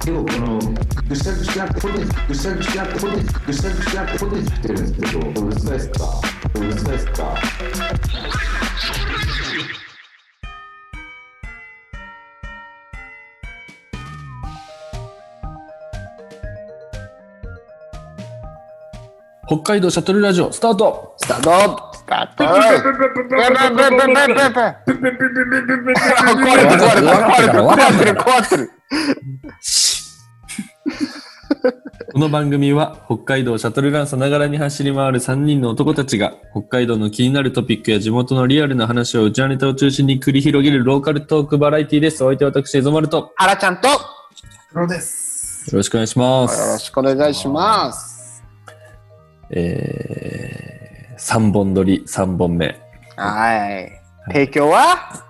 結構このぐしゃぐしゃってこでぐしゃぐしゃってこでぐしゃぐしゃってこで振ってるんですけどうるさいっすかうるさいっすか北海道シャトルラジオスタートスタートスタート壊れてる壊れてる壊れてる この番組は北海道シャトルランさながらに走り回る3人の男たちが北海道の気になるトピックや地元のリアルな話を内輪ネタを中心に繰り広げるローカルトークバラエティです。お相手は私、エゾマルと。よあらちゃんと。よ黒です。ろしくお願いします。ろしくお願いします。えー、3本撮り3本目。はい。提供は？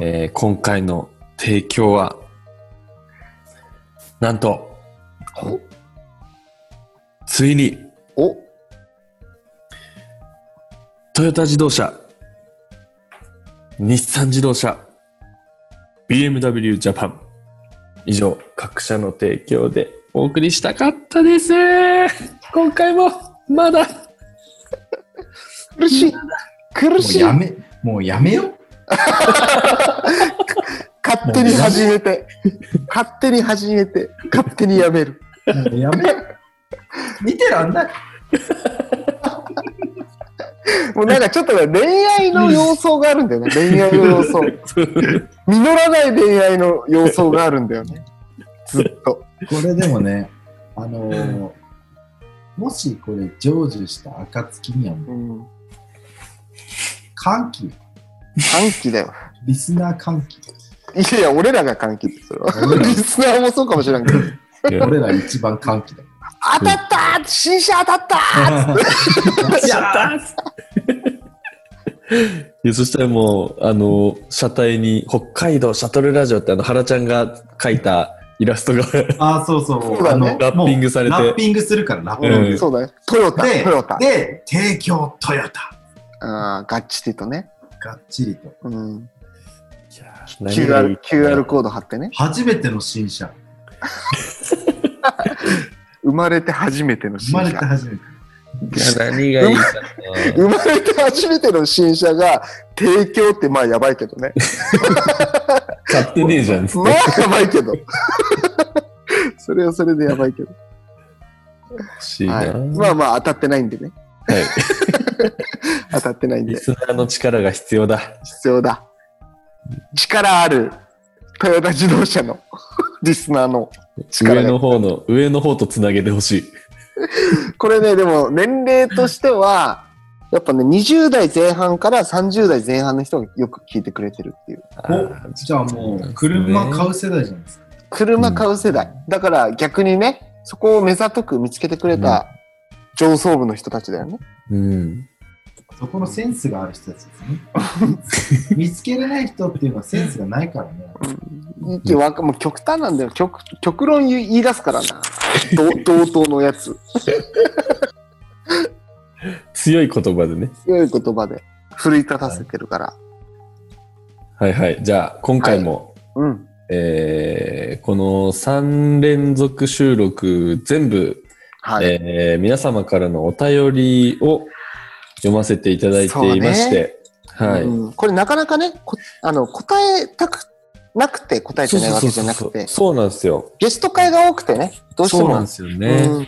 えー、今回の提供は、なんと、ついにおトヨタ自動車、日産自動車、BMW ジャパン。以上、各社の提供でお送りしたかったです。今回も、まだ、苦しい。苦もうしいやめもうやめよ 勝手に始めて。勝手に始めて。勝手にやめる。やめよ見てらんない。もうなんかちょっとね恋愛の要素があるんだよね。恋愛の要素。実らない恋愛の要素があるんだよね。ずっと。これでもね、あのーもしこれ成就した暁にはもううん。歓喜、歓喜だよ。リスナー歓喜。いやいや俺らが歓喜ですそれは。俺らリスナーもそうかもしれんけど。俺ら一番歓喜だよ。当たった！新車当たった！やったいやそしたらもう、あの、車体に北海道シャトルラジオってあの、原ちゃんが描いたイラストがああ、そうそう。そうだね。あのラッピングされて。もうラッピングするから、ラッピング。うんそうだね。トヨタ。でトヨタ。で、提供トヨタ。あーガッチリとね、がっちりと。うん、何がいい QR, QR コード貼ってね初めての新車。生まれて初めての新生まれて車初めて。いや何がいいかね。生まれて初めての新車が提供ってまあやばいけどね買ってねえじゃんまあて。やばいけどそれはそれでやばいけど、欲しいな。はい、まあまあ当たってないんでねはい。当たってないんでリスナーの力が必要だ。必要だ力あるトヨタ自動車の リスナーの力が上の方の、上の方とつなげてほしい。これね、でも年齢としては、やっぱね、20代前半から30代前半の人がよく聞いてくれてるっていう。おじゃあもう、車買う世代じゃないですか。車買う世代。だから逆にね、そこを目ざとく見つけてくれた上層部の人たちだよね。うん。そこのセンスがある人たちですね。見つけれない人っていうのはセンスがないからね。いやわかもう極端なんだよ。極極論言い言い出すからな。ど同等のやつ。強い言葉でね。強い言葉で奮い立たせてるから。はいはい。じゃあ、今回も、うん。えーこの3連続収録全部、はい。えー皆様からのお便りを読ませていただいていまして、はい。うんこれなかなかね、こあの答えたくなくて答えてないわけじゃなくて、そうなんですよ。ゲスト会が多くてね、どうしても。そうなんですよね。うん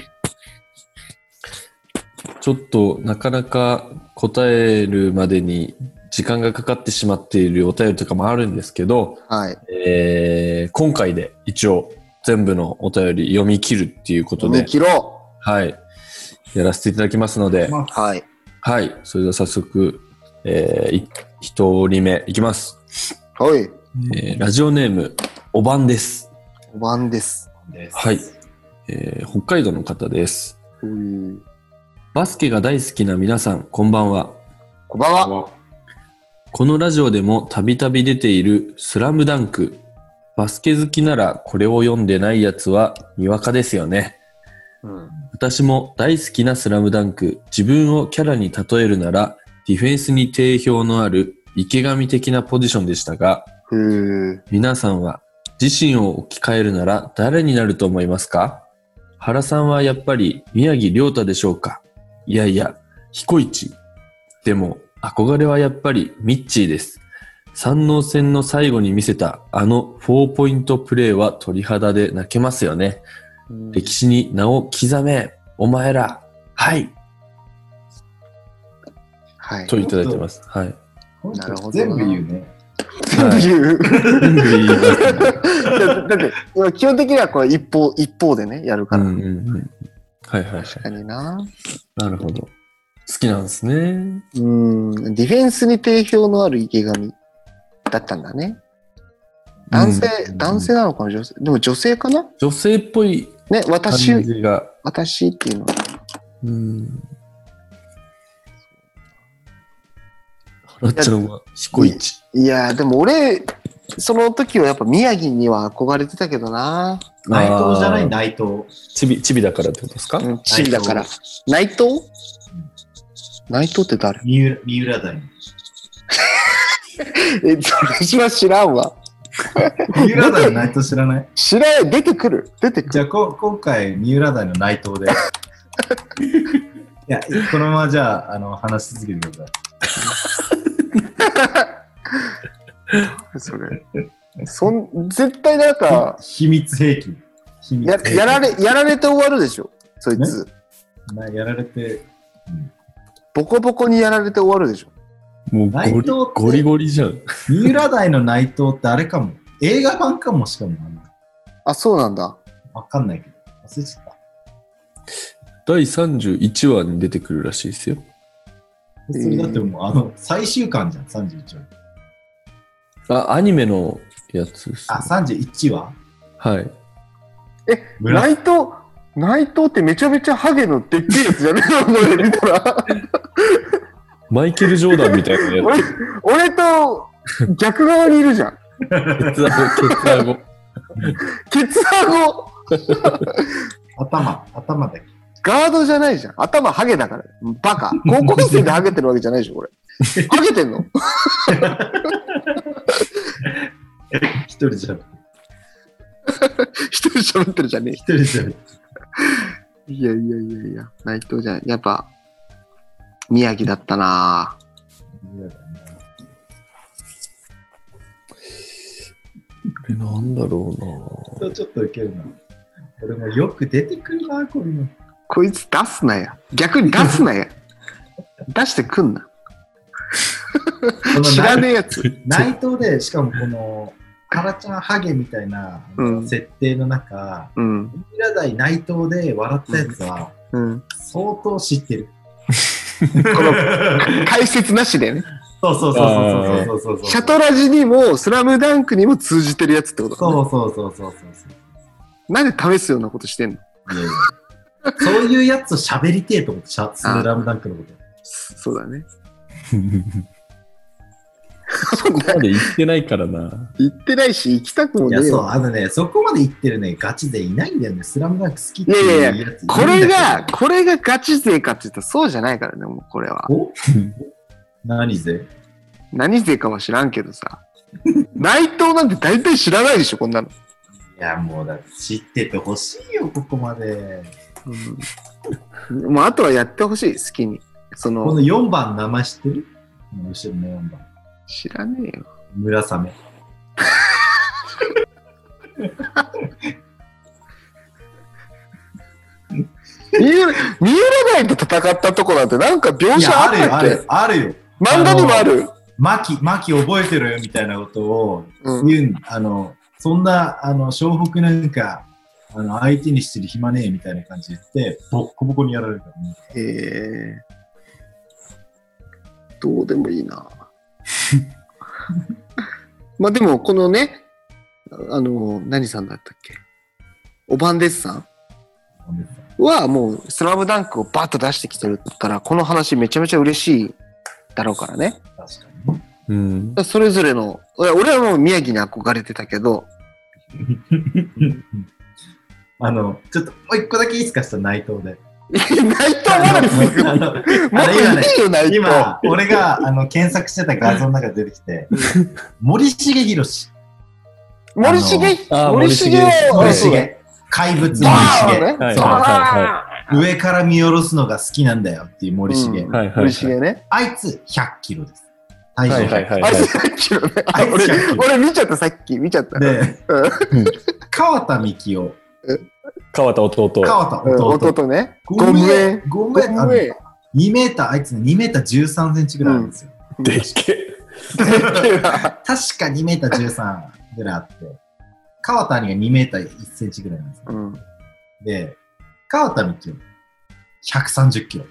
ちょっとなかなか答えるまでに時間がかかってしまっているお便りとかもあるんですけど、はい。えー今回で一応全部のお便り読み切るっていうことで読み、切ろはい。やらせていただきますので。はい。はい。それでは早速、えー、い一人目いきます。はい。えーラジオネーム、おばんです。5番です。あ、ですはい。えー北海道の方です。うんバスケが大好きな皆さん、こんばんは。こんばんは。このラジオでもたびたび出ているスラムダンク。バスケ好きならこれを読んでないやつはにわかですよね。うん私も大好きなスラムダンク。自分をキャラに例えるなら、ディフェンスに定評のある池上的なポジションでしたが、皆さんは自身を置き換えるなら誰になると思いますか？原さんはやっぱり宮城亮太でしょうか？いやいや、彦一。でも、憧れはやっぱりミッチーです。三能戦の最後に見せたあの4ポイントプレーは鳥肌で泣けますよね。歴史に名を刻め、お前ら。はい。はい。といただいてます。はい。なるほどな全部言うね。はい言う。全部言いますねだだって、基本的にはこれ一方、一方でね、やるから。うんうんうん。はいはいはい。確かにな。なるほど。好きなんですね。うん、ディフェンスに定評のある池上だったんだね。男性、うん男性なのかな？女性でも女性かな？女性っぽいね、感私。私っていうのは。うん。原ちゃんは彦一。いやー、でも俺、その時はやっぱ宮城には憧れてたけどな。内藤じゃない内藤。ちび、ちびだからってことですか、うん、チビだから。内藤？内藤って誰？三浦三浦大。え、それは知らんわ。三浦大の内藤知らない？知らない。出てくる。出てくる。じゃあこ今回三浦大の内藤で。いや、このままじゃあ、あの、話し続けてくださそれ。そん、絶対なんか、い。秘密兵器。秘密ややられ、やられて終わるでしょ。そいつ。なやられて、ボコボコにやられて終わるでしょ。もうゴリゴリゴリじゃん。三浦大の内藤ってあれかも。映画版かもしかも。あ、そうなんだ。わかんないけど。忘れちゃった。第31話に出てくるらしいですよ。それだってもう、あの、最終巻じゃん、31話。あ、アニメのやつです、あ、31話？はい。村内藤、内藤ってめちゃめちゃハゲのでっけえやつじゃね？えのこれ見たら。マイケル・ジョーダンみたいなや俺、俺と逆側にいるじゃん。つ。ケツアゴ、ケツアゴ。頭、頭だけ。ガードじゃないじゃん。頭ハゲだから。バカ。高校生でハゲてるわけじゃないでしょ、これ。ハゲてんの？一人じゃん。一人喋ってるじゃね一人じゃん。え。いやいやいやいや、内藤じゃん。やっぱ、宮城だったなえ、なんだろうなちょっとウケるな。俺もよく出てくるな、こういうの。こいつ出すなや。逆に出すなや。出してくんな。知らねえやつ。内藤で、しかもこの、カラちゃんハゲみたいなうん設定の中、うん。三浦大内藤で笑ったやつは、うん。相当知ってる。この解説なしでね。そうそうそうそうそうそうそう。シャトラジにも、スラムダンクにも通じてるやつってことそうそうそうそうそうそう。なんで試すようなことしてんの？そういうやつと喋りてえと思って、スラムダンクのこと。そうだね。そこまで言ってないからな。行ってないし、行きたくもいや、そう。あのね、そこまで言ってるね、ガチでいないんだよね。スラムダンク好きっていやいやいうやついこるんだけどれが、これがガチ勢かって言ったらそうじゃないからね、もうこれは。お？何ぜ何勢かは知らんけどさ。内藤なんて大体知らないでしょ、こんなの。いや、もうだって知っててほしいよ、ここまで。うん、もうあとはやってほしい、好きに。そこのの、4番名前知ってる？後ろの4番。知らねえよ。村雨。三浦、三浦大と戦ったとこなんてなんか描い写や、あるよ、あったっけ？あるよ、あるよ。漫画にもあるマキ、マキ覚えてるみたいなことをうん。言うん、あの、そんな、あの、湘北なんか、あの、相手にしてる暇ねえみたいな感じで言って、ボッコボコにやられるからね。えー、どうでもいいな。まあでも、このね、あの、何さんだったっけ？おばんですさん？はもう、スラムダンクをバッと出してきてるって言ったら、この話めちゃめちゃ嬉しいだろうからね。確かに。うん。それぞれの、俺俺はもう宮城に憧れてたけど、あの、ちょっともう一個だけいいですかした内藤で。内藤まだ続く。あのもうあれ今ねいいよ、内藤。今、俺があの検索してた画像の中で出てきて、森重宏。森重？森重を森重。怪物森重。ねそうはいはいは上から見下ろすのが好きなんだよっていう森重。うんはいはい森重ね。あいつ100キロです。体重はい100はいはいはいあいつ俺100キロ俺見ちゃった、さっき。見ちゃった。でうん、川田幹夫、川田弟。川田うん弟。弟ね。ごゴムめエん。ごめん。あのゴムエ。2メーター、あいつね、2メーター13センチぐらいあるんですよ。でっけえ。確か2メーター13ぐらいあって、川田兄が2メーター1センチぐらいなんですよ。うん。で、川田幹夫、130キロ。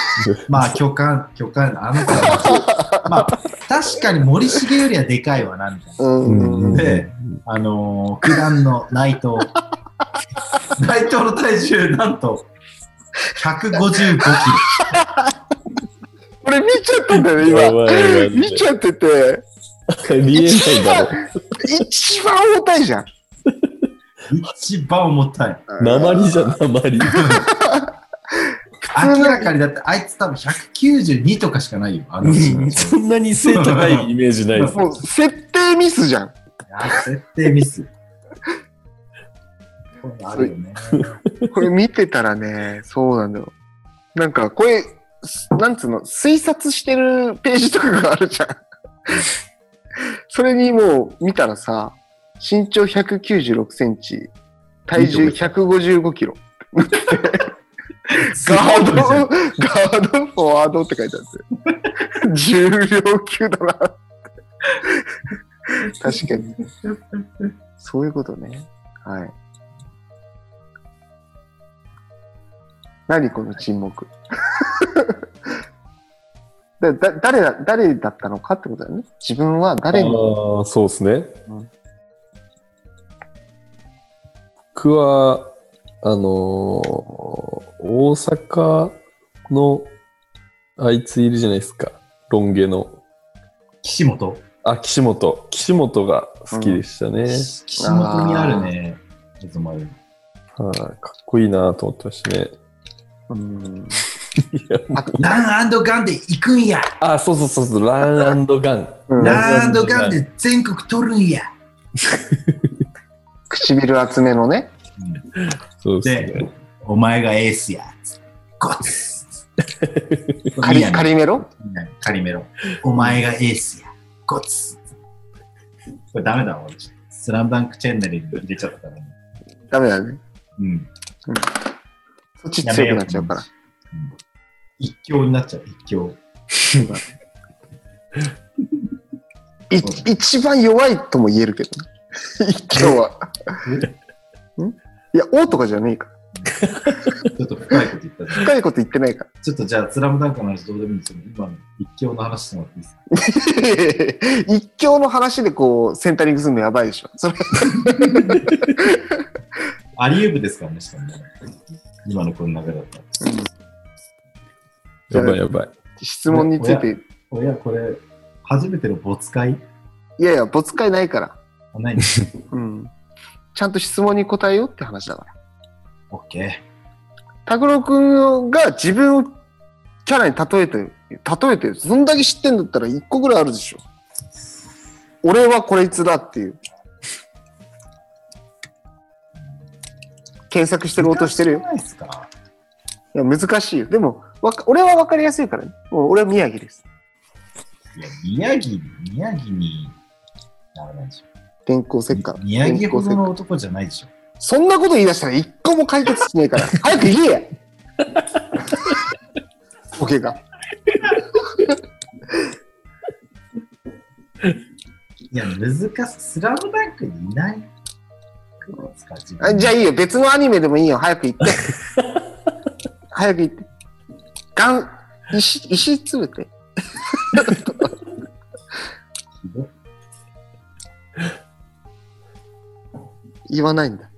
まあ、巨漢、巨漢、あの子は、まあ、確かに森重よりはでかいわな、みたいな。うん。であのー、九段の内藤。内藤の体重、なんと、155キロ。俺見ちゃったんだよね、や今。ばいやばい。見ちゃってて。見えないだろ。一番重たい。じゃん。一番重たい。鉛じゃん、鉛。明らかにだって、あい。つ多分192とかしかない。よ。あのそんなに背高い。イメージない。です。もう設定ミスじゃん。あ設定ミス。あるよね。これ見てたらね、そうなんだよ。なんか、これ、すなんつうの、推察してるページとかがあるじゃん。それにもう見たらさ、身長196センチ、体重155キロ。ガード、ガード、フォワードって書いてある。重量級だな。確かに。そういうことね。はい。何この沈黙。だだ誰だ誰だったのかってことだよね。自分は誰に。ああ、そうですねうん。僕は、あのー大阪のあいついるじゃないですか。ロン毛の。岸本あ、岸本。岸本が好きでしたね。岸本にあるね。ちょっと前はいかっこいいなと思ってましたね。うんランガンで行くんや。あ、そうそうそうそう、ランガン。うんランガンで全国取るんや。唇厚めのね。そうですでね。、お前がエースや。ゴッツカリカリメロ？カリメロ。お前がエースや。ゴッツこれダメだわ、俺。スラムダンクチャンネルに入れちゃったからね。ダメだね。うん。そっち強くなっちゃうから。うん一強になっちゃう、一強。い一番弱いとも言えるけどね。一挙は。ん？いや、王とかじゃねえか ちょっと深いこと言ったじゃんら。深いこと言ってないかちょっとじゃあ、スラムダンクの話どうでもいいんですけど、今の一強の話してもらっていいですか？ら。一挙の話でこう、センタリングするのやばいでしょ。それアリウーブですからね、しかもね。今のこの流れだったら。やばいやばい。質問について、おや、これ、初めての没会い？やいや、没会ないから。あないんです。うん。ちゃんと質問に答えようって話だから。オッケ拓郎くんが自分をキャラに例えて、例えて、そんだけ知ってんだったら一個ぐらいあるでしょ。俺はこいつだっていう。検索してる音してるよ。ないですか？いや、難しいよ。でも、俺は分かりやすいからね。もう俺は宮城です。いや、宮城、宮城に、ダメなんでしょ。電光石火。宮城ほどの男じゃないでしょ。そんなこと言い出したら一個も解決しねえから。早く言えやボケが。いや、難しい。スラムダンクにいない。ですか自分あじゃあいいよ。別のアニメでもいいよ。早く言って。早く言って。ガン、石、石つぶて。言わないんだ。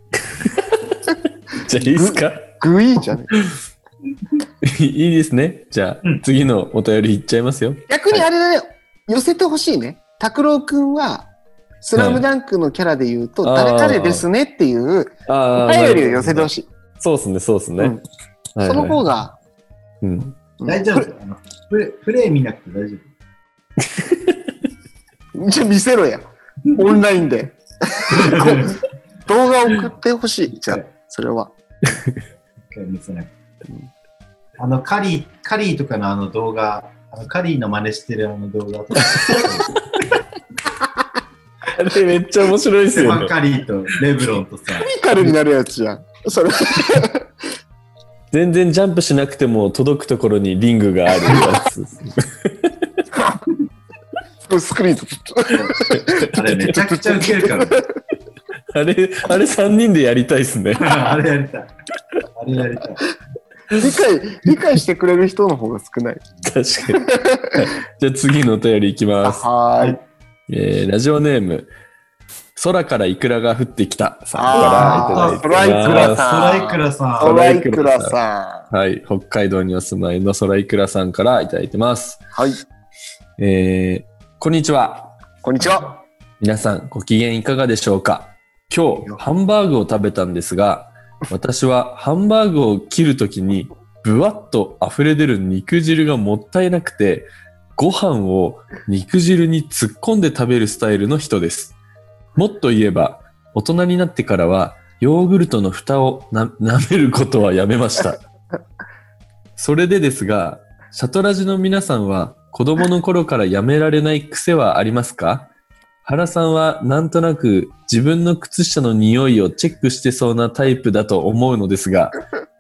じゃあいいですか？グイーじゃね？え。いいですね。じゃあ、うん次のお便りいっちゃいますよ。逆にあれだね。寄せてほしいね。拓郎くんは、スラムダンクのキャラで言うと、はい誰々ですねっていう、あお便りを寄せてほい。しい。そうですね、そうですね。うんはいはいその方が、うん。うん大丈夫？ですあのプレプレイ見なくて大丈夫。じゃあ見せろや。オンラインで。動画送ってほしい。じゃあ、それは。あの、カリー、カリーとかのあの動画、あのカリーの真似してるあの動画とか、あれめっちゃ面白いですステファン・よね。カリーとレブロンとさ、コミカルになるやつじゃん。それ。全然ジャンプしなくても届くところにリングがあるやつ。スクリーンと。あれめちゃくちゃウケるから、あれ、あれ3人でやりたいですね。あれやりたい。あれやりたい。理解、理解してくれる人の方が少ない。確かに。じゃあ次のお便りいきます。はーい。えーラジオネーム、空からイクラが降ってきたさんあーからいただいてます。空イクラさんストライクラさトん。はい、北海道にお住まいの空イクラさんからいただいてます。ん。はい。えーこんにちは。こんにちは。皆さんご機嫌いかがでしょうか？今日ハンバーグを食べたんですが私はハンバーグを切るときにぶわっと溢れ出る肉汁がもったいなくてご飯を肉汁に突っ込んで食べるスタイルの人です。もっと言えば大人になってからはヨーグルトの蓋をな舐めることはやめました。それでですがシャトラジの皆さんは子供の頃からやめられない癖はありますか？原さんはなんとなく自分の靴下の匂いをチェックしてそうなタイプだと思うのですが、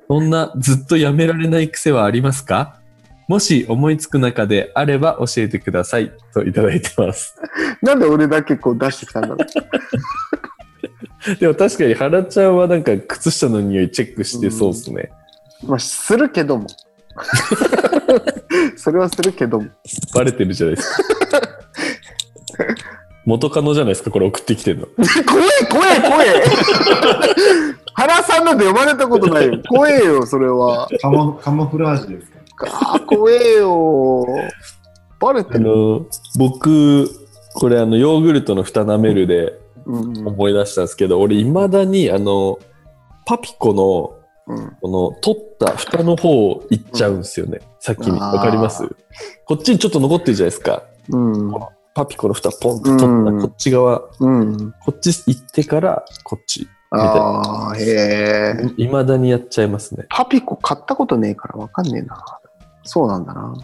そんなずっとやめられない癖はありますか？もし思いつく中であれば教えてくださいといただいてます。なんで俺だけこう出してきたんだろう。でも確かに原ちゃんはなんか靴下の匂いチェックしてそうですね。まあ、するけども。それはするけども。バレてるじゃないですか。元カノじゃないですか、これ送ってきてるの。怖え、怖え、怖え。原さんなんて呼ばれたことないよ。怖えよ、それは。カモカモフラージュですか怖えよ。バレてある。の、僕、これあの、ヨーグルトの蓋舐めるでうん思い出したんですけど、俺未だにあの、パピコのうんこの取った蓋の方をいっちゃうんですよね。先に。あーわかります？こっちにちょっと残ってるじゃないですか。うんパピコの蓋ポンと取った、うんこっち側、うん。こっち行ってからこっち。ああ、へえ。いまだにやっちゃいますね。パピコ買ったことねえからわかんねえな。そうなんだな。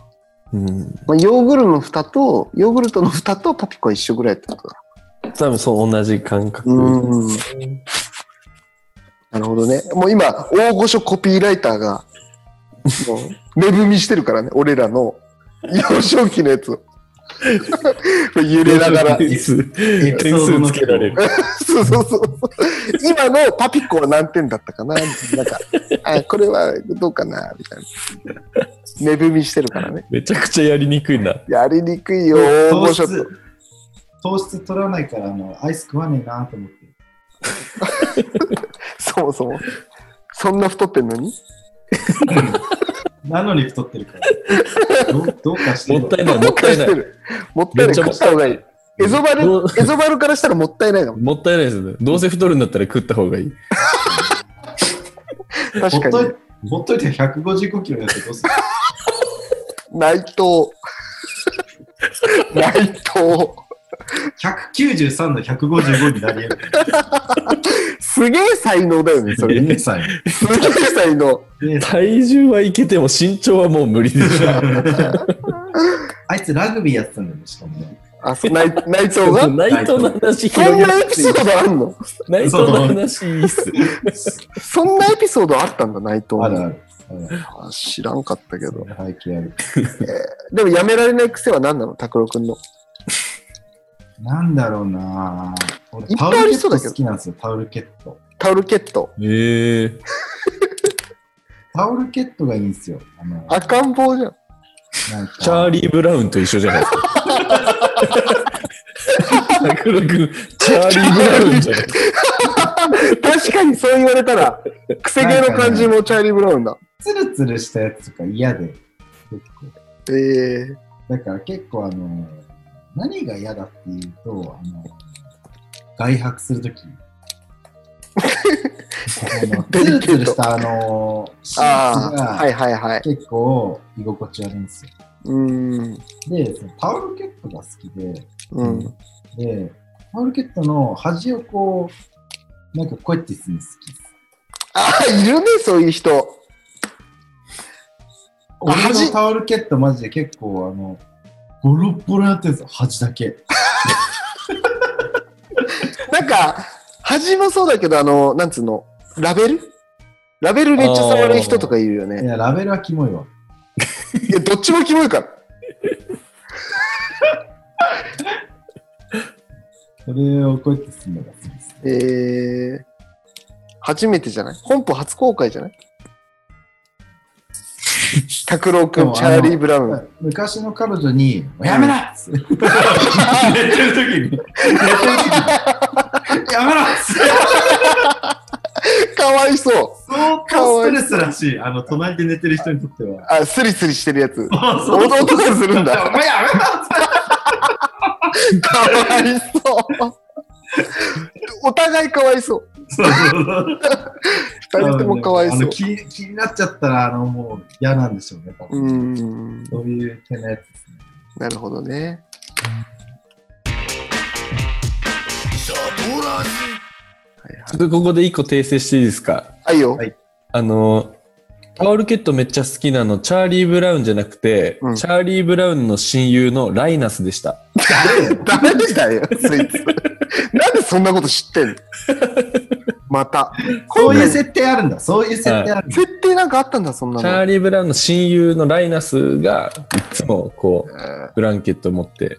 うん。まあ、ヨーグルの蓋と、ヨーグルトの蓋とパピコは一緒ぐらいってことだ。多分そう同じ感覚。うん。なるほどね。もう今、大御所コピーライターが、もう、値踏みしてるからね、俺らの幼少期のやつを。揺れながら。点数つけられる。そうそうそう。今のパピコは何点だったかななんか、あ、これはどうかなみたいな。値踏みしてるからね。めちゃくちゃやりにくいな。やりにくいよ、大糖御所と。質、糖質取らないから、あの、アイス食わねえなと思って。そもそも。そんな太ってんのに？なのに太ってるから。どうどうかしてるもったいない、もったいない。もったいない。食った方がいい。エゾバルエゾバルからしたらもったいないかも。もったいないですね。どうせ太るんだったら食った方がいい。確かにほっとい。ほっといて155キロやってどうする？内藤。内藤。193の155になり得る。すげえ才能だよね、それ。すげえ才能。体重はいけても身長はもう無理でしょ。あいつラグビーやってたんだよね、しかもね。あ、そう内内藤が？内藤の話そ広げなんなエピソードあんの？内藤の話いいっす。そんなエピソードあったんだ、内藤にあるある。あ知らんかったけど。背景ある。でもやめられない癖は何なの？拓郎くんの。なんだろうな俺いっぱいありそうだけどタオルケット好きなんですよ、タオルケット。タオルケット。ええタオルケットがいいんですよ。あの赤ん坊じゃん。なんかチャーリー・ブラウンと一緒じゃないですか。拓郎君、チャーリー・ブラウンじゃない確かにそう言われたら、癖毛の感じもチャーリー・ブラウンだ。ツルツルしたやつとか嫌で。結構ええだから結構あの、何が嫌だっていうと、あの、外泊するとき。ツルツルしたあの、シーツああ、はがいはいはい。結構居心地悪いんですよ。うーん。で、そのタオルケットが好きで、うん。で、タオルケットの端をこう、なんかこうやってするの好きです。ああ、いるね、そういう人。俺端のタオルケットマジで結構あの、ボロッボロになってるんですよ、端だけ。なんか、端もそうだけど、あの、なんつうの、ラベル？ラベルめっちゃ触る人とかいるよね。いや、ラベルはキモいわ。いや、どっちもキモいから。それをこうやってするのが好きです。えー、初めてじゃない？本邦初公開じゃない？拓郎くん、でもチャーリー・ブラウン。昔の彼女に、やめなっつって寝てる時に、寝てる時に、やめろかわいそう。相当ストレスらしい。あの、隣で寝てる人にとっては。あ、スリスリしてるやつ。そうそう弟がするんだ。お前やめろかわいそう。お互いかわいそう。そうそうそう二人ともかわいそうあの。気気になっちゃったら、あの、もう嫌なんでしょうね。多う分ん。そういう手のやつですね。なるほどね。ちょっとここで一個訂正していいですか？はいよ。はいあの、タオルケットめっちゃ好きなの、チャーリー・ブラウンじゃなくて、うんチャーリー・ブラウンの親友のライナスでした。ダメだよ、そいつ。なんでそんなこと知ってんの？また。そういう設定あるんだ。そういう設定あるんだ。設定なんかあったんだ、そんなの。チャーリー・ブラウンの親友のライナスが、いつもこう、えブランケット持って、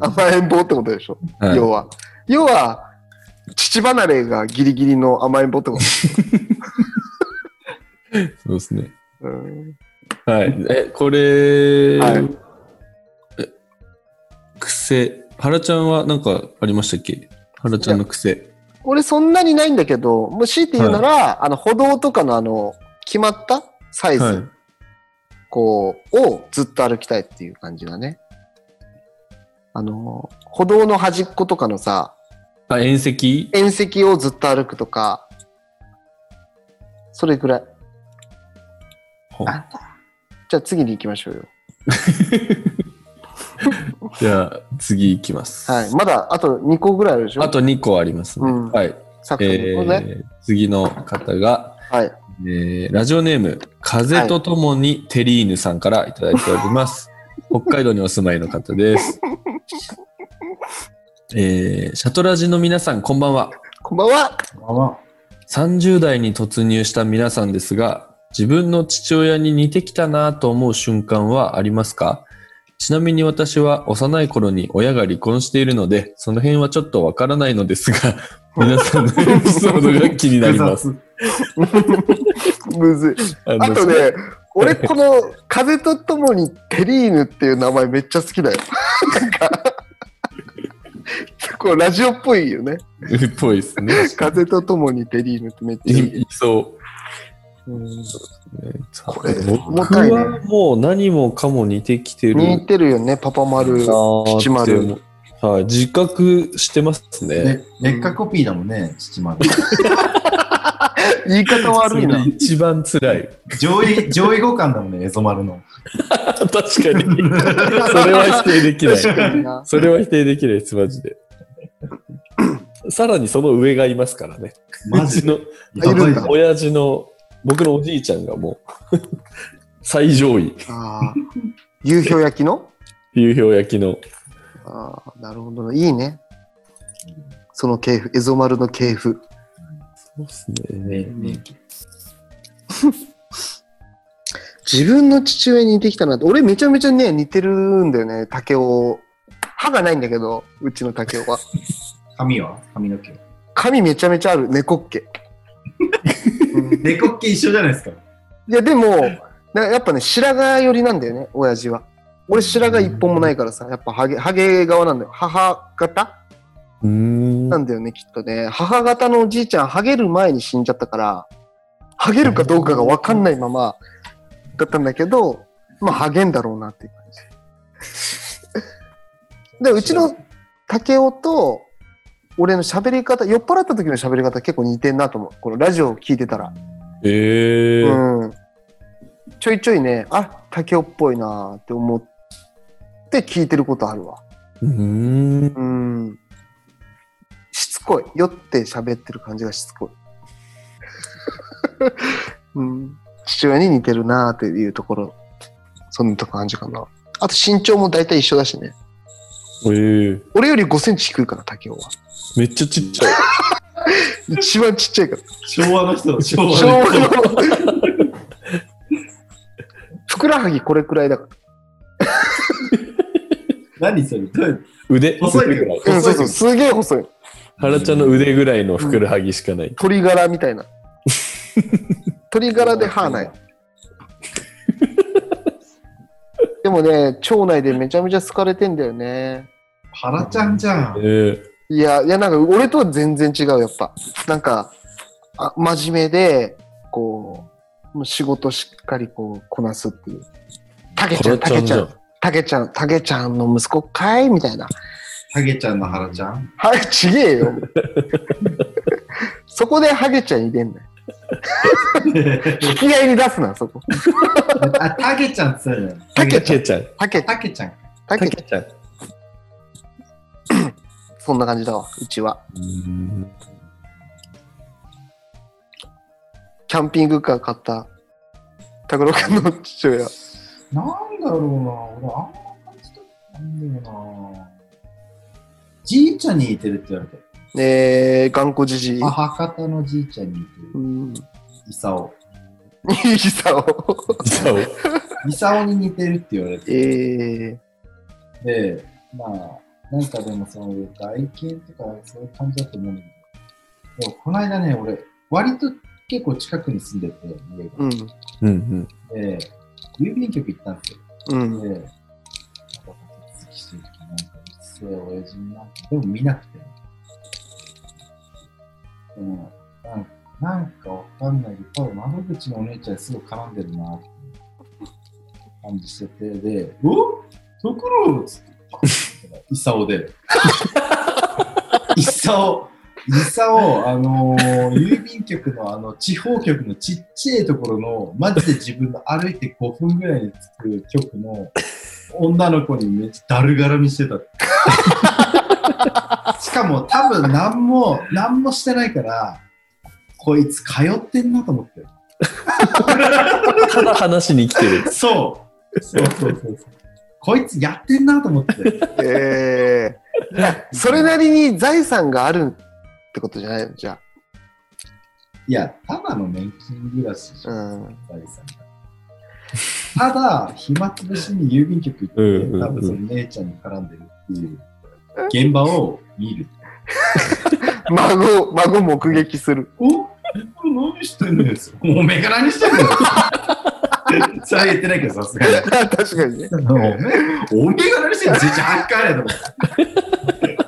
甘えん坊ってことでしょ、はい要は。要は、父離れがギリギリの甘えん坊ってこと。そうですね。うんはい。え、これ、はいえ癖。原ちゃんは何かありましたっけ？原ちゃんの癖。俺そんなにないんだけど、もう強いて言うなら、あの歩道とかのあの、決まった？サイズ、はい。こう、をずっと歩きたいっていう感じだね。あの、歩道の端っことかのさ、あ、縁石？縁石をずっと歩くとか、それぐらい。あじゃあ次に行きましょうよ。じゃあ、次行きます。はい。まだあと2個ぐらいあるでしょ？あと2個ありますね。うんはい。サクサク行こうね。えー次の方が、はい。えーラジオネーム、風とともにテリーヌさんからいただいております。北海道にお住まいの方です。えーシャトラジの皆さん、こんばんは。こんばんは。まあま30代に突入した皆さんですが、自分の父親に似てきたなと思う瞬間はありますか？ちなみに私は幼い頃に親が離婚しているので、その辺はちょっとわからないのですが、皆さんのエピソードが気になります。むずい。あとね、俺この風とともにテリーヌっていう名前めっちゃ好きだよ。なんか、結構ラジオっぽいよね。っ ぽいですね。風とともにテリーヌってめっちゃいい。いいそう。うんこれ僕はもう何もかも似てきてる似てるよね、パパ丸。なーって七丸はい、自覚してますね。ね、劣化コピーだもんね、七丸。言い方悪いな。一番辛い。上位、上位互換だもんね、エゾ丸の。確かに。それは否定できない。それは否定できないです、マジで。さらにその上がいますからね。マジの親父の、僕のおじいちゃんがもう、最上位、あー夕氷焼きの？流氷焼きの。ああ、なるほどね。いいね。その系譜、エゾ丸の系譜。そうですね。ねね 自分の父親に似てきたなって、俺めちゃめちゃね、似てるんだよね、竹雄。歯がないんだけど、うちの竹雄は。髪は？髪の毛。髪めちゃめちゃある、猫っ毛。う ん猫っ毛一緒じゃないですか。いや、でも、なやっぱね、白髪寄りなんだよね、親父は。俺白髪一本もないからさ、やっぱハゲ、ハゲ側なんだよ。母方うーん。なんだよね、きっとね。母方のおじいちゃん、ハゲる前に死んじゃったから、ハゲるかどうかが分かんないままだったんだけど、まあ、ハゲんだろうなっていう感じ。で、うちの竹雄と、俺の喋り方、酔っ払った時の喋り方結構似てんなと思う。このラジオを聞いてたら。えー。うん。ちょいちょいね、あ、竹雄っぽいなって思って聞いてることあるわ。うーん。うん。しつこい。酔って喋ってる感じがしつこい。うん。父親に似てるなーっていうところ、そんな感じかな。あと身長も大体一緒だしね。ええ俺より5センチ低いから、竹雄は。めっちゃちっちゃい。一番ちっちゃいから。昭和の人、昭和昭の和人。の。ふくらはぎこれくらいだから。何それ？腕？細い腕ぐらい。うん、そうそう、すげえ細い。原ちゃんの腕ぐらいのふくらはぎしかない。鳥柄みたいな。鳥柄で歯ない。でもね、町内でめちゃめちゃ好かれてんだよね。原ちゃんじゃん。ええいや、いや、なんか俺とは全然違う、やっぱ。なんか、あ真面目で、こう、もう仕事しっかりこう、こなすっていう。たけちゃん、たけちゃん、たけちゃん、たけちゃんの息子かいみたいな。ハゲちゃんの原ちゃん？はい、ちげえよ。そこでハゲちゃん入れんなよ。引き合いに出すな、そこ。あ、タゲちゃんって言ったじゃん。タケちゃん、ちゃん。タケ、タケちゃん。タケ、ちゃん。そんな感じだわ、うちは。キャンピングカー買った、拓郎君の父親。なんだろうな、俺あんま感じたことないんだよな。じいちゃんに似てるって言われて。えー、頑固じじい。あ、博多のじいちゃんに似てる。うん。イサオ。いいさを。そう。イサオに似てるって言われて。えー、で、まあ、なんかでもその外見とかそういう感じだと思うんだけど、でもこの間ね、俺、割と結構近くに住んでて、家が。うん。うんうん。で、郵便局行ったんですよ。うん。で、なんか手続きしてる時なんか、うっせえ親父になんか、でも見なくて。でも、なんかなんかわかんない。けど、多分窓口のお姉ちゃんにすぐ絡んでるなって感じしてて、で、お？ところっつって、イサオで。イサオ、イサオ、あのー郵便局のあの地方局のちっちゃいところの、マジで自分の歩いて5分ぐらいに着く局の女の子にめっちゃだるがらみしてた。しかも多分何も、何もしてないから、こいつ通ってんなと思って。ただ話しに来てる。そう。そうそうそうそう。こいつやってんなと思って。えー、それなりに財産があるってことじゃないの？じゃいや、ただの年金暮らしじあ。ゃん。財産が。ただ、暇つぶしに郵便局行って、うんうんうん多分その姉ちゃんに絡んでるっていう現場を見る。孫、孫目撃する。お何してんのよ。おめえが何してんの？よ。それは言ってないけど、さすがに。確かにね。おめが何してんの？全然はっかれと思って。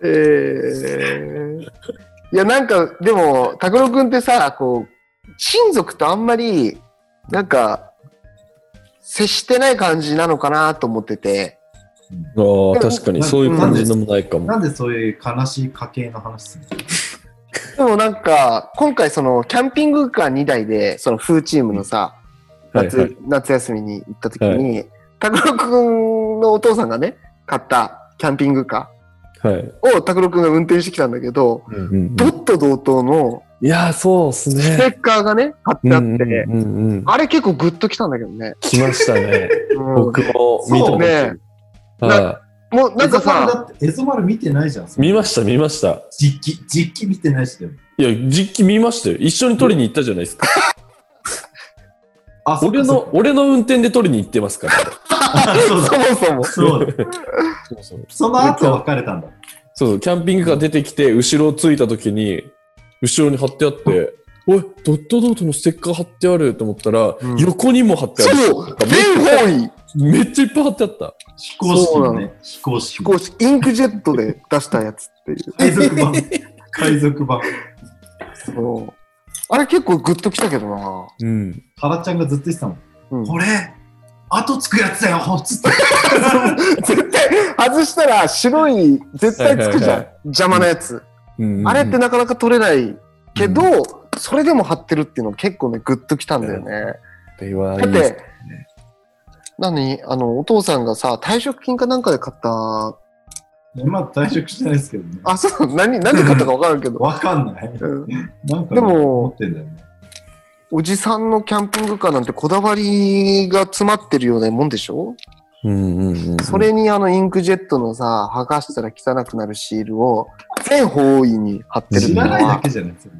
えー、いや、なんか、でも、拓郎くんってさ、こう、親族とあんまり、なんか、接してない感じなのかなと思ってて、ああ、確かにそういう感じのもないかも。なんでそういう悲しい家系の話する でもなんか、今回その、キャンピングカー2台で、その、風チームのさ、夏,、はいはい。夏休みに行った時に、拓郎くんのお父さんがね、買ったキャンピングカはい。ーを拓郎くんが運転してきたんだけど、うんうんドット同等のいやー、そうっすスね。テッカーがね、貼ってあって、うんうんうんうん。あれ結構グッときたんだけどね。来ましたね。うん僕も見たそうねはもうなんかさ、エゾマル見てないじゃん。い。見ました、見ました。実機、実機見てないしでも。いや、実機見ましたよ。一緒に取りに行ったじゃないですか。あ俺の、俺の運転で取りに行ってますから。あそうだ。そもそも。そうだ。そうそうその後別れたんだ。そう、キャンピングカー出てきて、後ろをついた時に、後ろに貼ってあって、おい、ドットドートのステッカー貼ってあると思ったら、うん横にも貼ってある。そう全方位めっちゃいっぱい貼ってあった。非公式ののね。非公式。飛行士、インクジェットで出したやつっていう。海賊版。海賊版。そうあれ結構グッときたけどな。うん。原ちゃんがずっと言ってたもん。うん、これ、後つくやつだよ、つって。絶対外したら白い絶対つくじゃん、はいはいはい邪魔なやつ、うんあれってなかなか取れないけど、それでも貼ってるっていうの結構ねグッときたんだよね、だってなにあの、お父さんがさ、退職金かなんかで買った、いやまだ退職してないですけどね。あ、そう、何、何で買ったかわからんけど。わかんない。うんなんか、でも。おじさんのキャンピングカーなんてこだわりが詰まってるようなもんでしょ、うんうんうん。それにあのインクジェットのさ、剥がしたら汚くなるシールを全方位に貼ってる知らないだけじゃないですよ。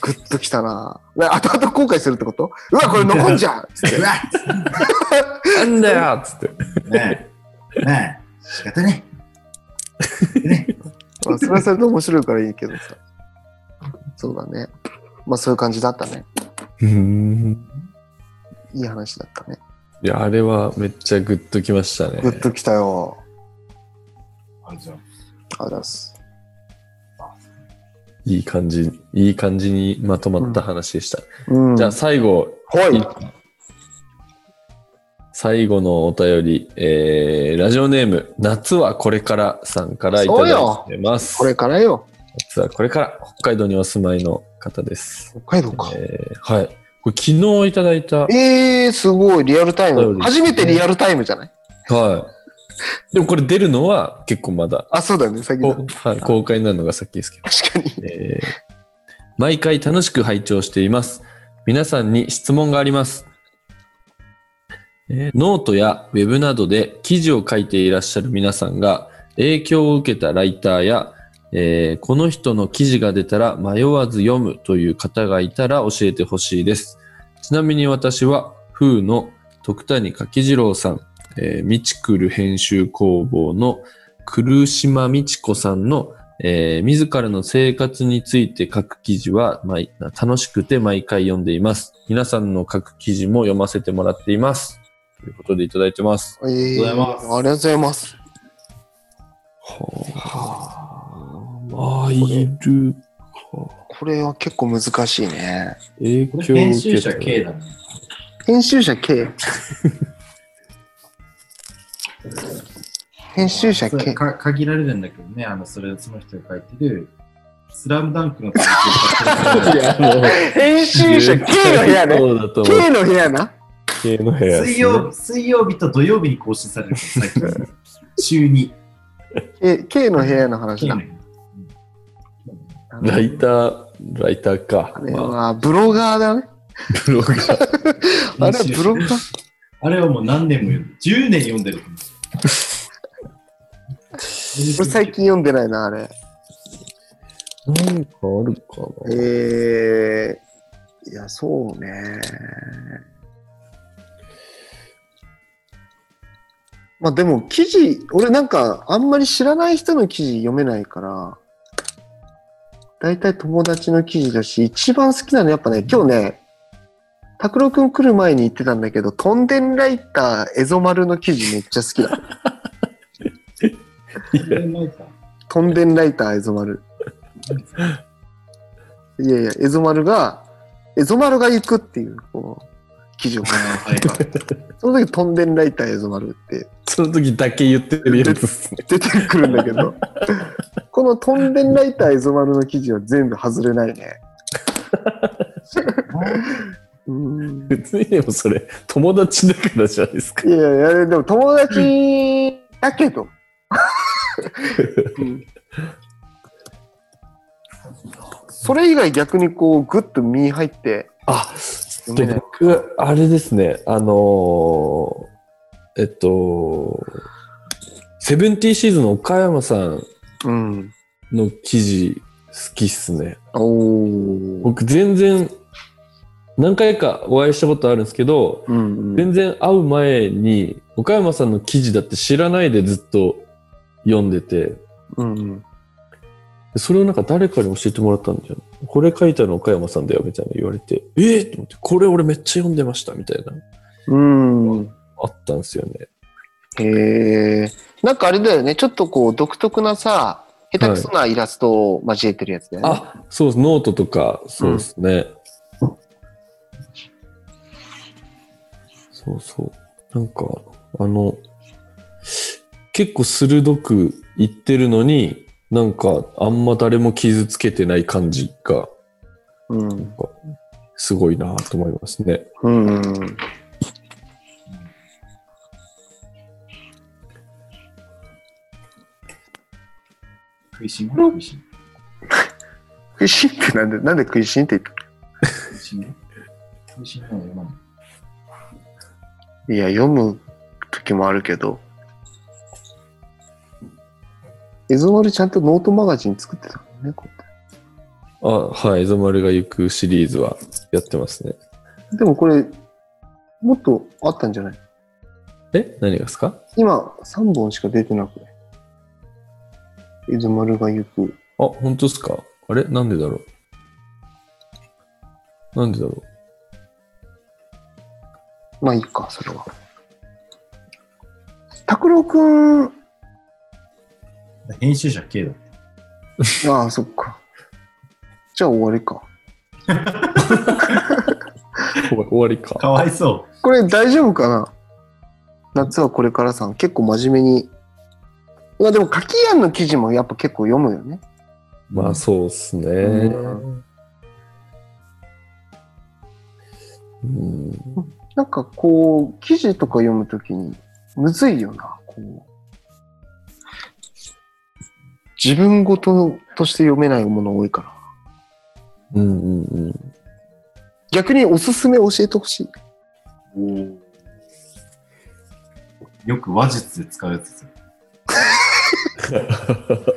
グッときたな。ね後々後悔するってこと？うわ、これ残んじゃんつってうわ なんだよっつって。ねえ、ねえ、仕方ねまあ、それはそれで面白いからいいけどさ。そうだね。まあそういう感じだったね。うん。いい話だったね。いや、あれはめっちゃグッときましたねグ。ッときたよ。ありがとうございます。いい感じ、いい感じにまとまった話でした。うん。じゃあ最後、はいい。最後のお便り、えー、ラジオネーム、夏はこれからさんからいただいてます。これからよ。夏はこれから、北海道にお住まいの方です。北海道か。えー、はい。これ昨日いただいた、えー、すごい、リアルタイム。初めてリアルタイムじゃない？はい。でもこれ出るのは結構まだ、あ、そうだよね、先だ。こはい、公開になるのが先ですけど。確かに。えー毎回楽しく拝聴しています。皆さんに質問があります。えーノートやウェブなどで記事を書いていらっしゃる皆さんが影響を受けたライターや、えーこの人の記事が出たら迷わず読むという方がいたら教えてほしいです。ちなみに私は、風の徳谷柿次郎さん、えー、ミチクル編集工房の来島美智子さんのえー自らの生活について書く記事は、毎楽しくて毎回読んでいます。皆さんの書く記事も読ませてもらっています。ということでいただいてます。えー、りがとうございますありがとうございます。はあ、まあ、いるか。これは結構難しいね。影響を編集受けた者 K だね。編集者 K？編集者それ K。か限られるんだけどね、あの、それ、その人が書いてる、スラムダンクの 編集者 K の部屋ね。K の部屋な。K の部屋ね。水曜日、水曜日と土曜日に更新される。週に。K, K の部屋の話だライター、ライターか。あブロガーだね。ブログが。あれはブロガー？あれはもう何年も読んで、10年読んでると思う。これ最近読んでないな、あれ。なんかあるかな。えー、いや、そうね。まあでも記事、俺なんかあんまり知らない人の記事読めないから、大体友達の記事だし、一番好きなのやっぱね、今日ね、拓郎くん来る前に言ってたんだけど、トンデンライターエゾマルの記事めっちゃ好きだ。トンデンライターエゾマル。いやいや、エゾマルが、エゾマルが行くっていう、こう、記事を書いて。その時トンデンライターエゾマルってその時だけ言ってるやつですね。出てくるんだけど、このトンデンライターエゾマルの記事は全部外れないね。うん別にでもそれ、友達だからじゃないですか。いやいや、でも友達だけど。うんそれ以外逆にこう、グッと身入ってあ。僕、あれですね、あのーえっと、セブンティーシーズンの岡山さんうん。の記事好きっすね。おー。僕全然、何回かお会いしたことあるんですけど、うんうん、全然会う前に、岡山さんの記事だって知らないでずっと読んでて、うんうん。それをなんか誰かに教えてもらったんだよ。これ書いたの岡山さんだよみたいな言われて、えー、と思って、これ俺めっちゃ読んでましたみたいな、うん。あったんですよね。へえ。なんかあれだよね。ちょっとこう、独特なさ、下手くそなイラストを交えてるやつだよね。あ、そうです。ノートとか、そうですね。そうそう。なんか、あの、結構鋭く言ってるのに、なんか、あんま誰も傷つけてない感じが、うん、すごいなと思いますね。うん、うん、食いしん食いしん？食いしんってなんで、なんで食いしんって言った？食いしん食いしんなの読ま。たいや、読む時もあるけど、エゾマルちゃんとノートマガジン作ってたからね、こあ、はい。エゾマルが行くシリーズはやってますね。うでもこれ、もっとあったんじゃない？え？何がですか？今、3本しか出てなくないエゾマルが行く。あ、本当ですか？あれ？なんでだろう？なんでだろまあいいか、それは。拓郎くん、編集者 K だって。ああ、そっか。じゃあ終わりか。う終わ終わりか。かわいそこれ大丈夫かな？夏はこれからさん、結構真面目に。いや、でも、書き案の記事もやっぱ結構読むよね。まあそうっすね。ううん。なんかこう、記事とか読むときに、むずいよな、こう。自分ごととして読めないもの多いから。うんうんうん。逆におすすめ教えてほしい。う。よく話術で使うやつですよ。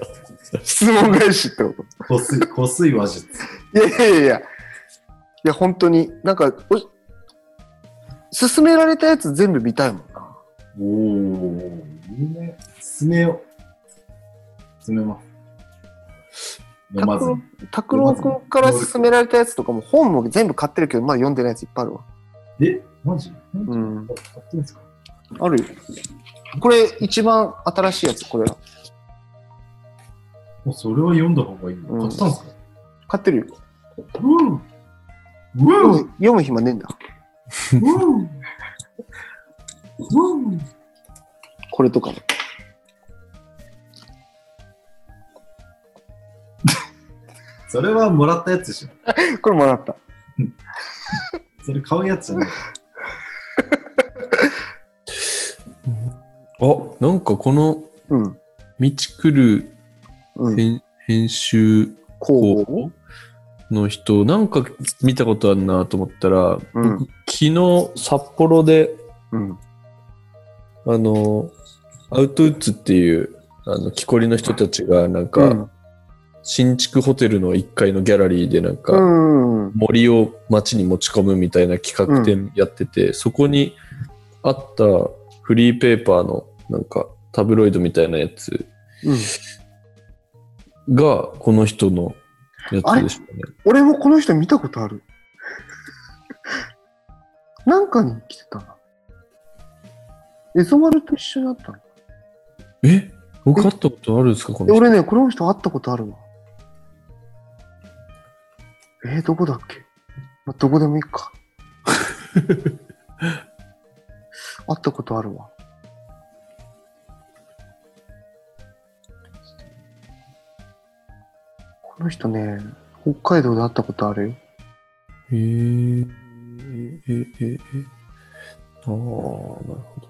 質問返しってことこすい、こすい話術。いやいやいやいや。いや、本当に、なんか、お勧められたやつ全部見たいもんな。おお、いいね。進めよう。進めます。拓郎くんから勧められたやつとかも本も全部買ってるけど、まだ読んでないやついっぱいあるわ。え、マジ？うん。買ってんですか？あるよ。これ、一番新しいやつ、これ。もうそれは読んだ方がいいよ。うん買ったんですか？買ってるよ。うん。う読ん。む読む暇ねえんだ。うん。これとか。それはもらったやつでしょ。これもらった。それ買うやつじゃない。あ、なん。かこのうん。道来る。編集こ工の人、なんか見たことあるなと思ったら、うん僕昨日札幌で、う。うん。あの、アウトウッズっていう、あの、木こりの人たちが、なんうか、ん。新築ホテルの1階のギャラリーで、なんか、うん。森を街に持ち込むみたいな企画展やってて、そこにあったフリーペーパーのなんかタブロイドみたいなやつうん。がこの人のやつでしたね。俺もこの人見たことある。なんかに来てたな。エゾマルと一緒に会ったの？え？僕会ったことあるんですかこえの人？俺ね、この人会ったことあるわ。えー、どこだっけ、まあ、どこでもいいか。会ったことあるわ。この人ね、北海道で会ったことあるよ。へーえ、え、え、え。ああ、なるほど。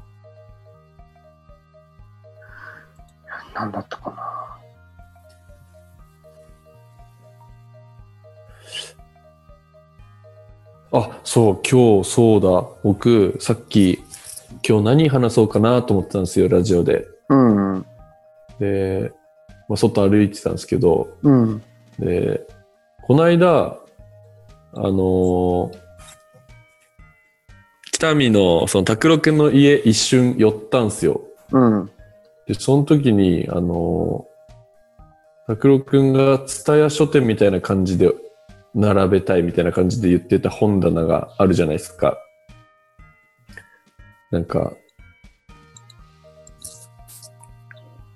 何だったかな。あ、そう、今日そうだ。僕、さっき、今日何話そうかなと思ってたんですよ、ラジオで。うん。うん。で、まあ、外歩いてたんですけど、うん。で、この間、あのー北見の、その、拓郎くんの家一瞬寄ったんすよ。うん。で、その時に、あのー、拓郎くんが蔦屋書店みたいな感じで並べたいみたいな感じで言ってた本棚があるじゃないですか。なんか、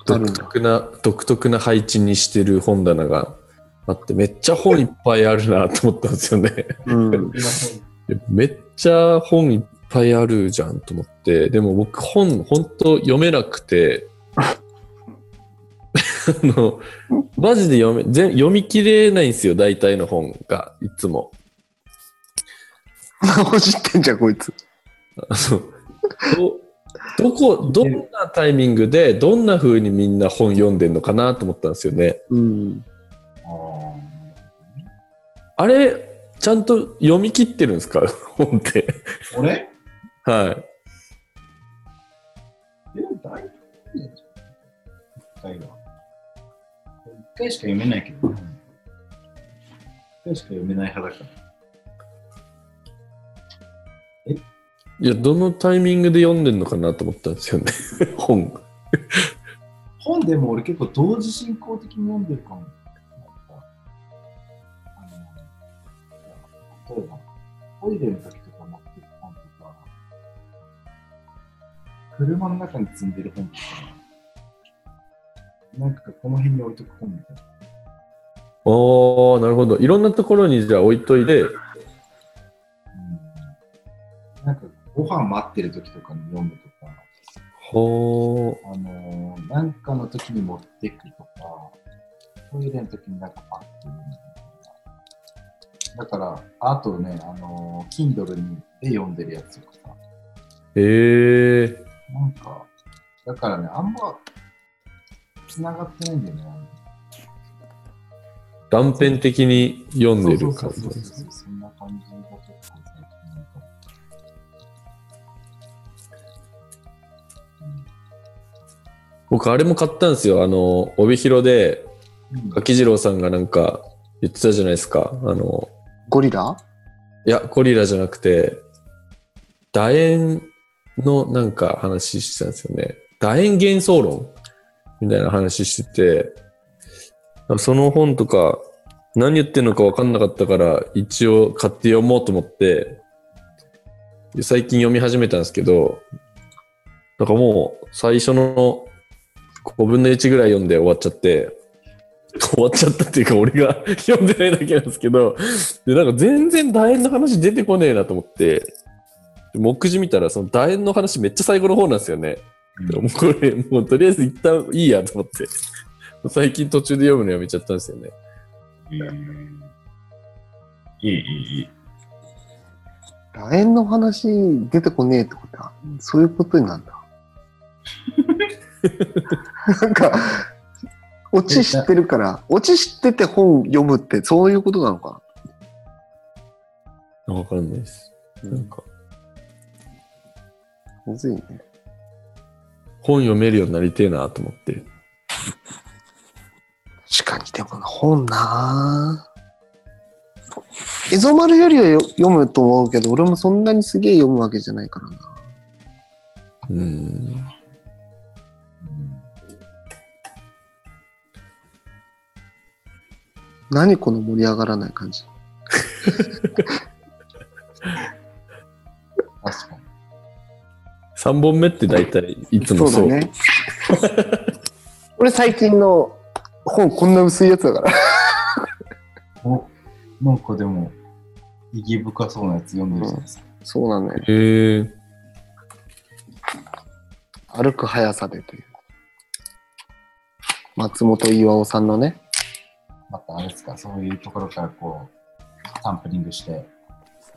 独特な、独特な配置にしてる本棚があって、めっちゃ本いっぱいあるなと思ったんですよね。うん。で めっちゃ本いっぱいあるじゃんと思って、でも僕本本当読めなくて、あの、マジで読め、全読み切れないんですよ、大体の本が、いつも。ほじってんじゃん、こいつ。どこ、どんなタイミングで、どんな風にみんな本読んでんのかなと思ったんですよね。うん。あれ、ちゃんと読み切ってるんですか？本って。俺？はい。でも大丈夫じゃん。一回は。一回しか読めないけど、一回しか読めない派だから。いや、どのタイミングで読んでんのかなと思ったんですよね。本。本でも俺結構同時進行的に読んでるかも。例えば、トイレの時とか持ってる本とか、車の中に積んでる本とか、なんかこの辺に置いとく本みたいな。おー、なるほど。いろんなところにじゃあ置いといて、うんなんかご飯待ってる時とかに読むとか、ほー。あのーなんかの時に持ってくとか、トイレの時になんかパッと読むみたいな。だから、あとね、あのー Kindle にで読んでるやつとかさ、えー。なんか、だからね、あんま、繋がってないんだよね。断片的に読んでる感じそんな感じが結構最近なんか。僕、あれも買ったんですよ。あの、帯広で、うん柿次郎さんがなんか言ってたじゃないですか。あの、ゴリラ？いや、ゴリラじゃなくて、楕円のなんか話してたんですよね。楕円幻想論みたいな話してて、その本とか何言ってんのか分かんなかったから一応買って読もうと思って、最近読み始めたんですけど、なんかもう最初の5分の1ぐらい読んで終わっちゃって、終わっちゃったっていうか俺が読んでないだけなんですけど、で、なんか全然楕円の話出てこねえなと思って、で目次見たらその楕円の話めっちゃ最後の方なんですよね。でもうこれ、もうとりあえず一旦いいやと思って、最近途中で読むのやめちゃったんですよね。いい、いい、いい。楕円の話出てこねえってことは、そういうことになるんだ。なんか、オチ知ってるから、オチ知ってて本読むってそういうことなのかわかんないです。なんか、なむずいね。本読めるようになりてえなと思って。確かに、でもな本なぁ。エゾマルよりはよ読むと思うけど、俺もそんなにすげえ読むわけじゃないからな。うん。何この盛り上がらない感じ。確かに。3本目って大体いつもそう。だね。俺最近の本こんな薄いやつだから。お、なんかでも、意義深そうなやつ読んでるじゃないですか。そうなのよ。へえ歩く速さでという。松本岩尾さんのね。またあれですか、そういうところからこう、サンプリングして、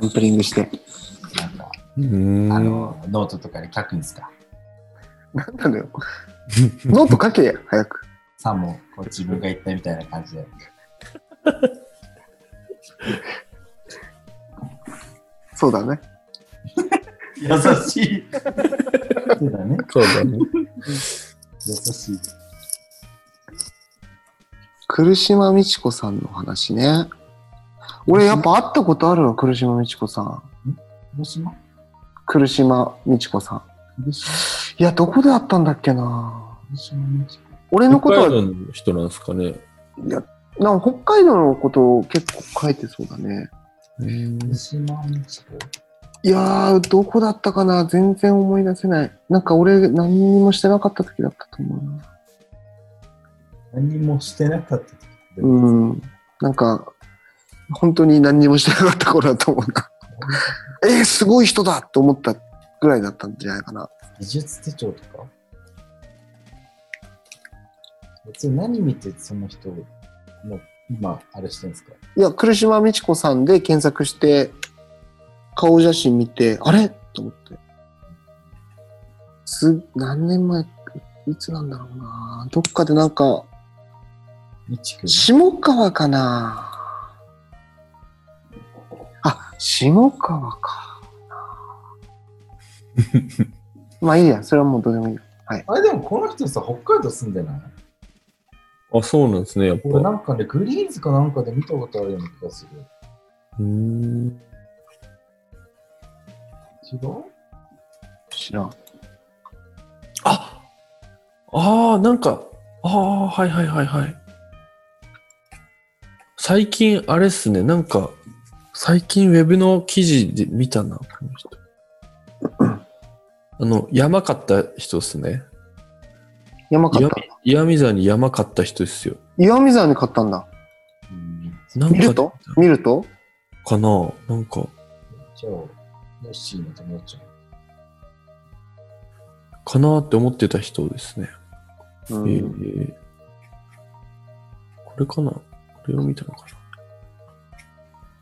サンプリングして。なんか、ん。あの、ノートとかに書くんですか？なんなのよ。ノート書けや、早く。さもこう自分が言ったみたいな感じで。そうだね。優しい。そうだね。そうだね。優しい。来島美智子さんの話ね。俺やっぱ会ったことあるわ、来島美智子さん。広島？来島美智子さん。いや、どこで会ったんだっけな俺のことは、北海道の人なんですかね。いや、なんか北海道のことを結構書いてそうだね。いやー、どこだったかな全然思い出せない。なんか俺何にもしてなかった時だったと思うな。何もしてなかった時でうん。なんか、本当に何にもしてなかった頃だと思うな。えー、すごい人だと思ったぐらいだったんじゃないかな。技術手帳とか？別に何見てその人の今あれしてるんですか？いや、来島美智子さんで検索して、顔写真見て、あれ？と思って。つ、何年前、いつなんだろうな。どっかでなんか。下川かな。あ、下川か。まあいいや、それはもうどうでもいいよ。あれでもこの人さ、北海道住んでない？あ、そうなんですね、やっぱ。俺なんかね、グリーンズかなんかで見たことあるような気がする。うーん。違う知らん。あああ、なんか、ああ、はいはいはいはい。最近、あれっすね、なんか、最近ウェブの記事で見たな、この人。あの、山買った人っすね。岩山買った。岩見沢に山買った人ですよ。岩見沢に買ったんだ。うん。なんか見ると？見ると？かな？なんか、じゃあ、ヨッシーの友達。かなって思ってた人ですね。うんえーこれかな？これを見たのかな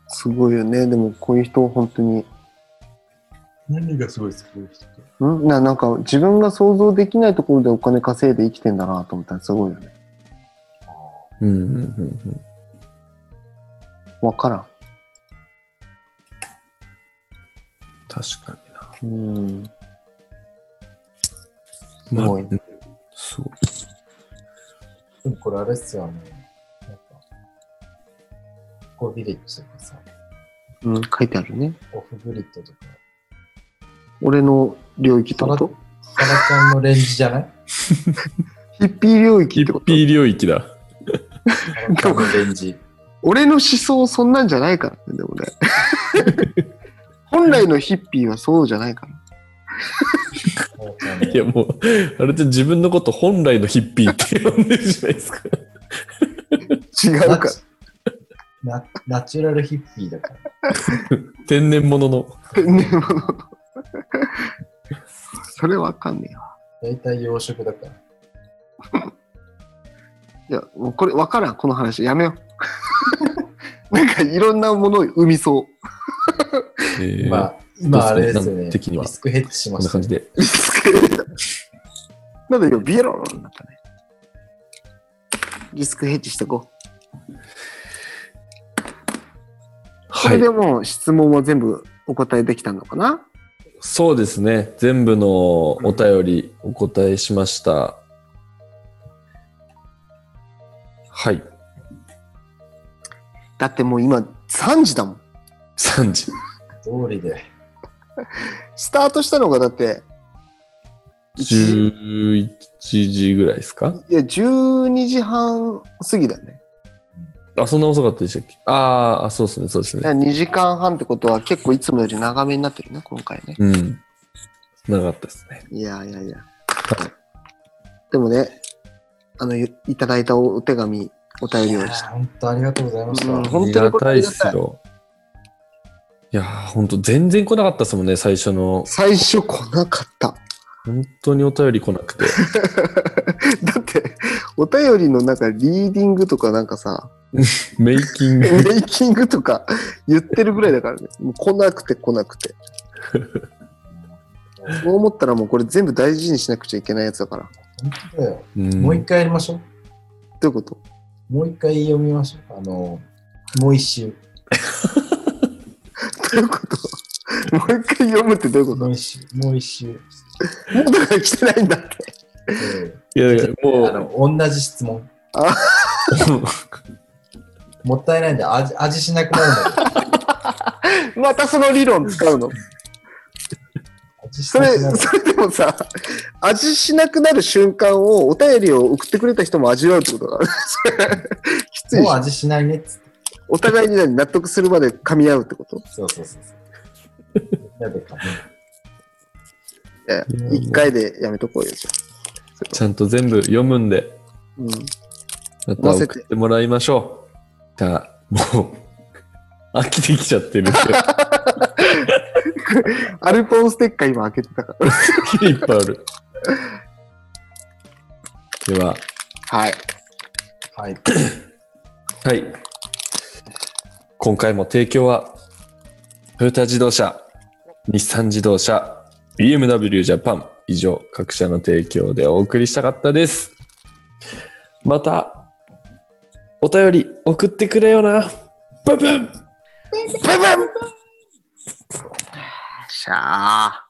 すごいよね。でもこういう人本当に、何がすごいですか、こういう人って。ん？ななんか自分が想像できないところでお金稼いで生きてんだなと思ったらすごいよね。うんうんうんうん。わからん。確かにな。うん。すまあごいうんすごい。でもこれあれっすよ、あの、なんか、こうビレッジとかさ、うん、書いてあるね。オフグリッドとか、俺の領域ってこと？サラちゃんのレンジじゃない？ヒッピー領域ってこと？ヒッピー領域だ。サラちゃんのレンジ。俺の思想そんなんじゃないからね、でもね。本来のヒッピーはそうじゃないから。いやもう、あれって自分のこと本来のヒッピーって呼んでるじゃないですか。違うかナチナナチュラルヒッピーだから。天然物の。ら。ねものそれわかんねえわ。大体洋食だから。いや、もうこれわからん、この話。やめよう。なんかいろんなものを生みそう。えーまあ、今あれですよね。リスクヘッジしましたねこんな感じ。で。リスクなんだよ、ビエローになったね。リスクヘッジしてこう。こはいれで。もう質問は全部お答えできたのかな、そうですね。全部のお便りお答えしました。はい。だってもう今3時だもん。3時。通りで。スタートしたのがだって、11時ぐらいですか？いや、12時半過ぎだよね。あ、そんな遅かったでしたっけ？あーあ、そうですね、そうですね。2時間半ってことは結構いつもより長めになってるね、今回ね。うん。長かったですね。いやいやいや。でもね、あの、いいただいたお手紙、お便りをして。ー本当ありがとうございました。うんあ本当にこれりがたいっすよ。いやー、ほんと全然来なかったですもんね、最初の。最初来なかった。本当にお便り来なくて。だって、お便りのなんかリーディングとかなんかさ、メイキング。メイキングとか言ってるぐらいだからね。もう来なくて来なくて。そう思ったらもうこれ全部大事にしなくちゃいけないやつだから。本当だよ。うんもう一回やりましょう。どういうこと？もう一回読みましょう。あの、もう一周。どういうこと？もう一回読むってどういうこと？ももう一周。もう一周。うだから来てないんだって。えいやいや、もーあの、同じ質問。あもったいないんで味味しなくなるので。またその理論使うの？それ、それでもさ、味しなくなる瞬間をお便りを送ってくれた人も味わうってことだきついしもう味しないねっつって。お互いに何納得するまで噛み合うってこと？そうそうそうそう。やべか。いや一回でやめとこうよ、じゃちゃんと全部読むんで、あ。うん。また送ってもらいましょう。じゃあ、もう、飽きてきちゃってる アルポンステッカー今開けてたから。いっぱいある。では、はい。はい。はい。今回も提供は、トヨタ自動車、日産自動車、BMW ジャパン、以上、各社の提供でお送りしたかったです。また、お便り送ってくれよな。ブンブンブンブンしゃあ。